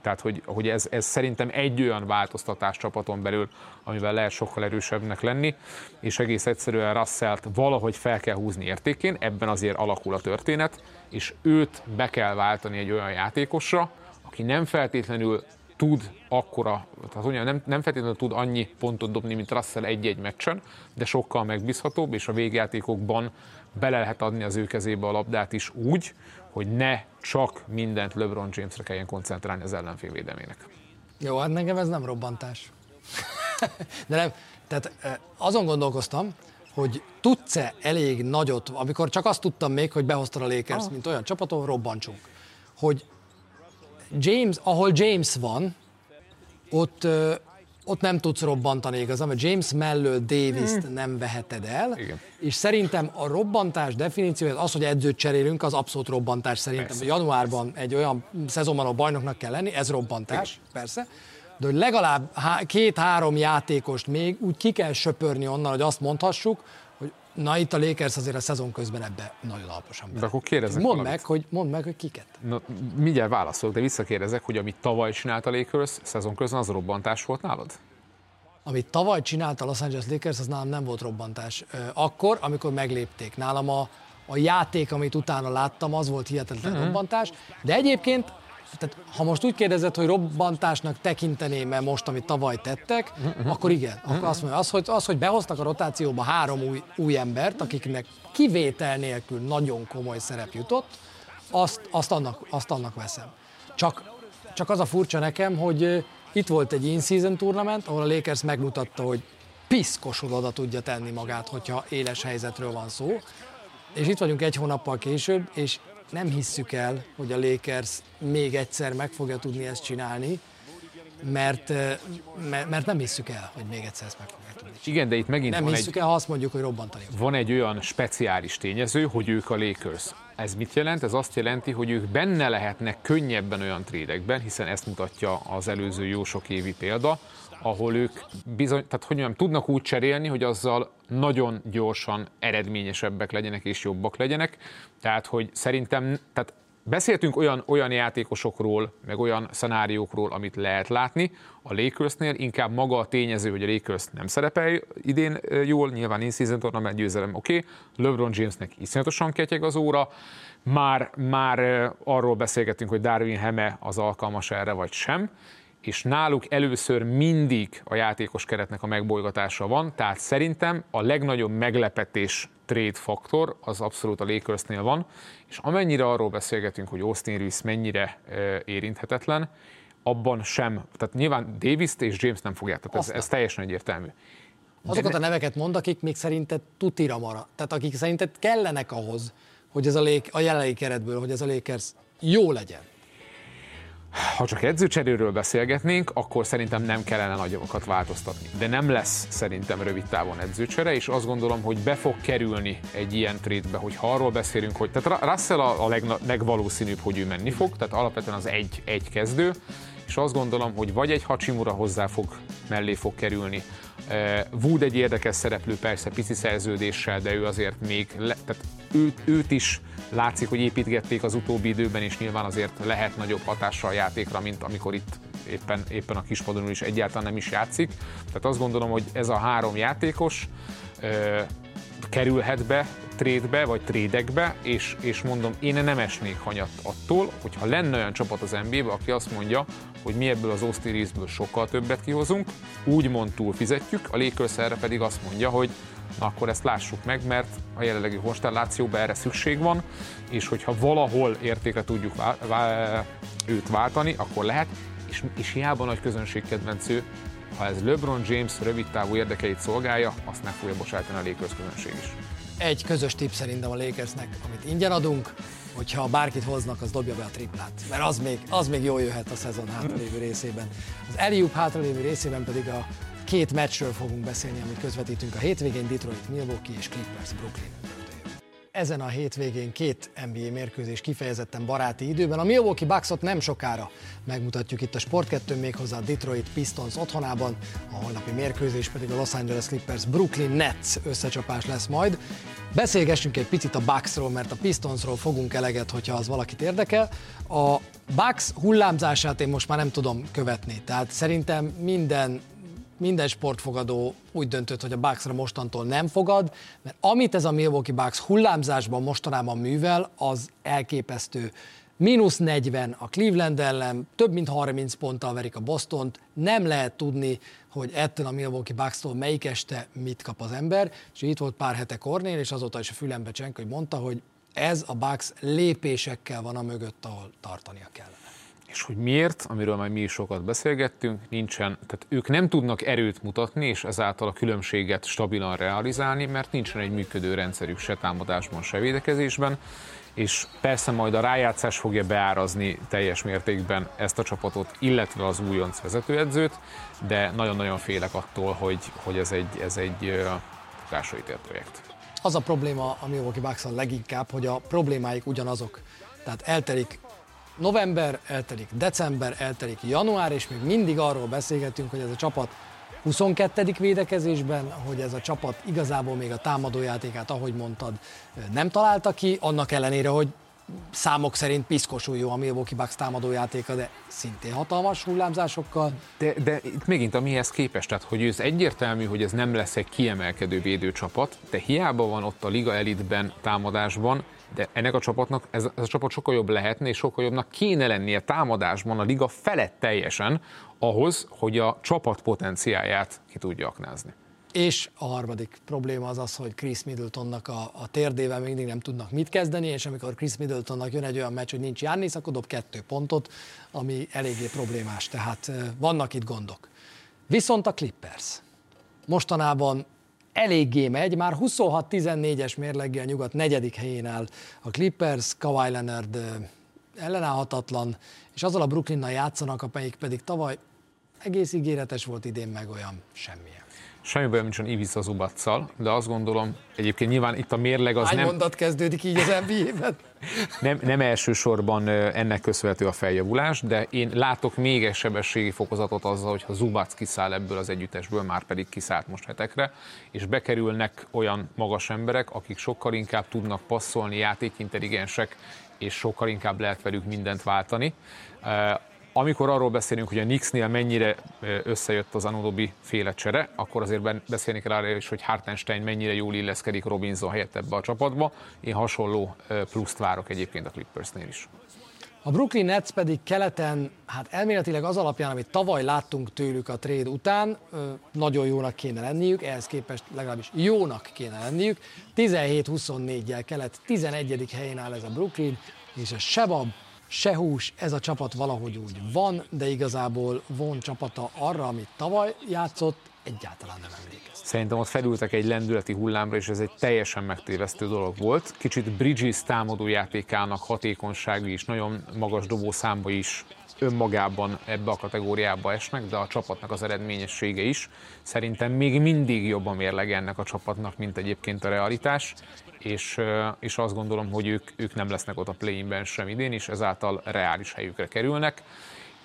tehát, hogy, hogy ez, ez szerintem egy olyan változtatás csapaton belül, amivel lehet sokkal erősebbnek lenni, és egész egyszerűen Russellt valahogy fel kell húzni értékén, ebben azért alakul a történet, és őt be kell váltani egy olyan játékosra, aki nem feltétlenül tud akkora, tehát mondjam, nem, nem feltétlenül tud annyi pontot dobni, mint Russell egy-egy meccsen, de sokkal megbízhatóbb, és a végjátékokban bele lehet adni az ő kezébe a labdát is úgy, hogy ne csak mindent LeBron Jamesre kelljen koncentrálni az ellenfél védelmének. Jó, hát nekem ez nem robbantás. De nem, tehát azon gondolkoztam, hogy tudsz-e elég nagyot, amikor csak azt tudtam még, hogy behoztad a Lakers, ah. mint olyan csapaton, robbantsunk. Hogy James, ahol James van, ott ott nem tudsz robbantani igazán, mert James mellől Davis-t hmm. nem veheted el, Igen. és szerintem a robbantás definíciója az, hogy edzőt cserélünk, az abszolút robbantás szerintem. Persze. Januárban egy olyan szezonban a bajnoknak kell lenni, ez robbantás, Igen. persze, de hogy legalább két-három játékost még úgy ki kell söpörni onnan, hogy azt mondhassuk, na itt a Lakers azért a szezon közben ebbe nagyon alaposan be. De akkor kérdezek mondd meg, hogy, mondd meg, hogy kiket. Na, mindjárt válaszolok, de visszakérdezek, hogy amit tavaly csinált a Lakers szezon közben, az robbantás volt nálad? Amit tavaly csinált a Los Angeles Lakers, az nálam nem volt robbantás. Akkor, amikor meglépték. Nálam a, a játék, amit utána láttam, az volt hihetetlen uh-huh. robbantás. De egyébként tehát, ha most úgy kérdezed, hogy robbantásnak tekinteném-e most, amit tavaly tettek, akkor igen. Akkor azt mondja, az hogy, az, hogy behoztak a rotációba három új, új embert, akiknek kivétel nélkül nagyon komoly szerep jutott, azt, azt, annak, azt annak veszem. Csak, csak az a furcsa nekem, hogy itt volt egy in-season tournament, ahol a Lakers megmutatta, hogy piszkosul oda tudja tenni magát, hogyha éles helyzetről van szó. És itt vagyunk egy hónappal később, és nem hisszük el, hogy a Lakers még egyszer meg fogja tudni ezt csinálni, mert, mert, mert nem hisszük el, hogy még egyszer ezt meg fogja tudni. Csinálni. Igen, de itt megint nem van hisszük egy, el, ha azt mondjuk, hogy robbantani. Van egy olyan speciális tényező, hogy ők a Lakers. Ez mit jelent? Ez azt jelenti, hogy ők benne lehetnek könnyebben olyan trédekben, hiszen ezt mutatja az előző jó sok évi példa, ahol ők bizony, tehát hogy mondjam, tudnak úgy cserélni, hogy azzal nagyon gyorsan eredményesebbek legyenek és jobbak legyenek. Tehát, hogy szerintem, tehát Beszéltünk olyan, olyan játékosokról, meg olyan szenáriókról, amit lehet látni. A Lakersnél inkább maga a tényező, hogy a Lakers nem szerepel idén jól, nyilván in season tournament győzelem, oké. Okay. LeBron Jamesnek iszonyatosan ketyeg az óra. Már, már arról beszélgetünk, hogy Darwin Heme az alkalmas erre, vagy sem és náluk először mindig a játékos keretnek a megbolygatása van, tehát szerintem a legnagyobb meglepetés trade faktor az abszolút a Lakersnél van, és amennyire arról beszélgetünk, hogy Austin Reeves mennyire érinthetetlen, abban sem, tehát nyilván davis és James nem fogják, tehát ez, ez teljesen egyértelmű. Azokat a neveket mond, akik még szerinted tutira marad, tehát akik szerinted kellenek ahhoz, hogy ez a, lék, a jelenlegi keretből, hogy ez a Lakers jó legyen. Ha csak edzőcseréről beszélgetnénk, akkor szerintem nem kellene nagyokat változtatni. De nem lesz szerintem rövid távon edzőcsere, és azt gondolom, hogy be fog kerülni egy ilyen trétbe, hogy ha arról beszélünk, hogy tehát Russell a, a legna, legvalószínűbb, hogy ő menni fog, tehát alapvetően az egy, egy kezdő, és azt gondolom, hogy vagy egy Hachimura hozzá fog, mellé fog kerülni, Wood egy érdekes szereplő, persze pici szerződéssel, de ő azért még, le, tehát őt, őt is látszik, hogy építgették az utóbbi időben, és nyilván azért lehet nagyobb hatással a játékra, mint amikor itt éppen, éppen a kispadon is egyáltalán nem is játszik. Tehát azt gondolom, hogy ez a három játékos ö, kerülhet be trédbe, vagy trédekbe, és, és mondom, én nem esnék hanyat attól, hogyha lenne olyan csapat az NBA-be, aki azt mondja, hogy mi ebből az Austin sokkal többet kihozunk, úgymond túl fizetjük, a Lakers erre pedig azt mondja, hogy na akkor ezt lássuk meg, mert a jelenlegi konstellációban erre szükség van, és hogyha valahol értékre tudjuk vá- vá- őt váltani, akkor lehet, és, és hiába nagy közönségkedvencő, ha ez LeBron James rövid távú érdekeit szolgálja, azt meg fogja bocsátani a Lakers közönség is. Egy közös tipp szerintem a Lakersnek, amit ingyen adunk, hogyha bárkit hoznak, az dobja be a triplát. Mert az még, az még jól jöhet a szezon hátralévő részében. Az Eliup hátralévő részében pedig a két meccsről fogunk beszélni, amit közvetítünk a hétvégén, Detroit, Milwaukee és Clippers, Brooklyn. Ezen a hétvégén két NBA mérkőzés kifejezetten baráti időben. A Milwaukee Bucksot nem sokára megmutatjuk itt a Sport 2 méghozzá a Detroit Pistons otthonában, a holnapi mérkőzés pedig a Los Angeles Clippers Brooklyn Nets összecsapás lesz majd. Beszélgessünk egy picit a Bucksról, mert a Pistonsról fogunk eleget, hogyha az valakit érdekel. A Bucks hullámzását én most már nem tudom követni, tehát szerintem minden minden sportfogadó úgy döntött, hogy a Bucksra mostantól nem fogad, mert amit ez a Milwaukee Bucks hullámzásban mostanában művel, az elképesztő. Mínusz 40 a Cleveland ellen, több mint 30 ponttal verik a Bostont, nem lehet tudni, hogy ettől a Milwaukee Bucks-tól melyik este mit kap az ember, és itt volt pár hete Kornél, és azóta is a fülembe csenk, hogy mondta, hogy ez a Bucks lépésekkel van a mögött, ahol tartania kell. És hogy miért, amiről már mi is sokat beszélgettünk, nincsen, tehát ők nem tudnak erőt mutatni, és ezáltal a különbséget stabilan realizálni, mert nincsen egy működő rendszerük se támadásban, se védekezésben, és persze majd a rájátszás fogja beárazni teljes mértékben ezt a csapatot, illetve az újonc vezetőedzőt, de nagyon-nagyon félek attól, hogy, hogy ez egy, ez egy futásra projekt. Az a probléma a Milwaukee bucks leginkább, hogy a problémáik ugyanazok. Tehát eltelik november, eltelik december, eltelik január, és még mindig arról beszélgetünk, hogy ez a csapat 22. védekezésben, hogy ez a csapat igazából még a támadójátékát, ahogy mondtad, nem találta ki, annak ellenére, hogy számok szerint piszkosul jó a Milwaukee Bucks támadójátéka, de szintén hatalmas hullámzásokkal. De, de itt megint a mihez képest, tehát hogy ez egyértelmű, hogy ez nem lesz egy kiemelkedő védőcsapat, de hiába van ott a liga elitben támadásban, de ennek a csapatnak ez, ez a csapat sokkal jobb lehetne, és sokkal jobbnak kéne lennie támadásban a liga felett teljesen, ahhoz, hogy a csapat potenciáját ki tudja aknázni. És a harmadik probléma az az, hogy Chris Middletonnak a, a térdével mindig nem tudnak mit kezdeni, és amikor Chris Middletonnak jön egy olyan meccs, hogy nincs Jánnis, akkor dob kettő pontot, ami eléggé problémás, tehát vannak itt gondok. Viszont a Clippers mostanában eléggé megy, már 26-14-es mérleggel nyugat negyedik helyén áll a Clippers, Kawhi Leonard ellenállhatatlan, és azzal a Brooklynnal játszanak, amelyik pedig tavaly egész ígéretes volt idén meg olyan semmilyen. Semmi bajom nincsen Ivica Zubaccal, de azt gondolom, egyébként nyilván itt a mérleg az Hány nem... mondat kezdődik így az NBA-ben? nem, nem elsősorban ennek köszönhető a feljavulás, de én látok még egy sebességi fokozatot azzal, hogyha Zubac kiszáll ebből az együttesből, már pedig kiszállt most hetekre, és bekerülnek olyan magas emberek, akik sokkal inkább tudnak passzolni, játékintelligensek, és sokkal inkább lehet velük mindent váltani amikor arról beszélünk, hogy a Knicksnél mennyire összejött az Anunobi féle csere, akkor azért beszélni kell arra is, hogy Hartenstein mennyire jól illeszkedik Robinson helyett ebbe a csapatba. Én hasonló pluszt várok egyébként a Clippersnél is. A Brooklyn Nets pedig keleten, hát elméletileg az alapján, amit tavaly láttunk tőlük a trade után, nagyon jónak kéne lenniük, ehhez képest legalábbis jónak kéne lenniük. 17-24-jel kelet 11. helyén áll ez a Brooklyn, és a Sebab se hús, ez a csapat valahogy úgy van, de igazából von csapata arra, amit tavaly játszott, egyáltalán nem emlékezt. Szerintem ott felültek egy lendületi hullámra, és ez egy teljesen megtévesztő dolog volt. Kicsit Bridges támadó játékának hatékonysága is, nagyon magas dobó számba is önmagában ebbe a kategóriába esnek, de a csapatnak az eredményessége is. Szerintem még mindig jobban mérleg ennek a csapatnak, mint egyébként a realitás, és, és azt gondolom, hogy ők, ők nem lesznek ott a play-inben sem idén, és ezáltal reális helyükre kerülnek.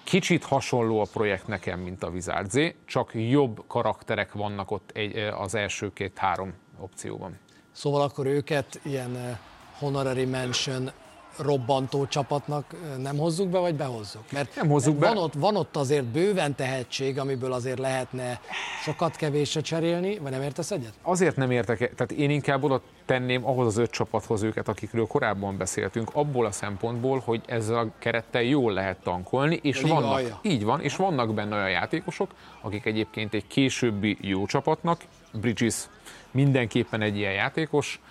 Kicsit hasonló a projekt nekem, mint a Wizards, csak jobb karakterek vannak ott egy, az első két-három opcióban. Szóval akkor őket ilyen honorary mention robbantó csapatnak nem hozzuk be, vagy behozzuk? Mert nem hozzuk be. Van ott, van ott azért bőven tehetség, amiből azért lehetne sokat kevésre cserélni, vagy nem értesz egyet? Azért nem értek, tehát én inkább oda tenném ahhoz az öt csapathoz őket, akikről korábban beszéltünk, abból a szempontból, hogy ezzel a kerettel jól lehet tankolni, és vannak, alja. így van, és vannak benne olyan játékosok, akik egyébként egy későbbi jó csapatnak, Bridges mindenképpen egy ilyen játékos,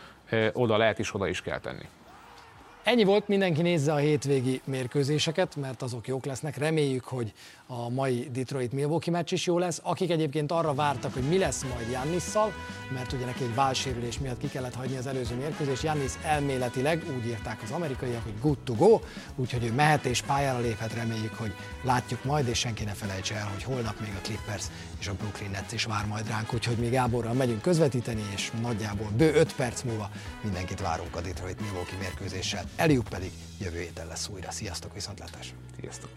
oda lehet és oda is kell tenni. Ennyi volt, mindenki nézze a hétvégi mérkőzéseket, mert azok jók lesznek. Reméljük, hogy a mai Detroit-Milwaukee meccs is jó lesz. Akik egyébként arra vártak, hogy mi lesz majd Jannisszal, mert ugye neki egy válsérülés miatt ki kellett hagyni az előző mérkőzés. Jannis elméletileg, úgy írták az amerikaiak, hogy good to go, úgyhogy ő mehet és pályára léphet, reméljük, hogy látjuk majd, és senki ne felejtse el, hogy holnap még a Clippers és a Brooklyn Nets is vár majd ránk, úgyhogy még Gáborral megyünk közvetíteni, és nagyjából bő 5 perc múlva mindenkit várunk a Detroit Milwaukee mérkőzéssel. Eliuk pedig jövő héten lesz újra. Sziasztok, viszontlátásra! Sziasztok!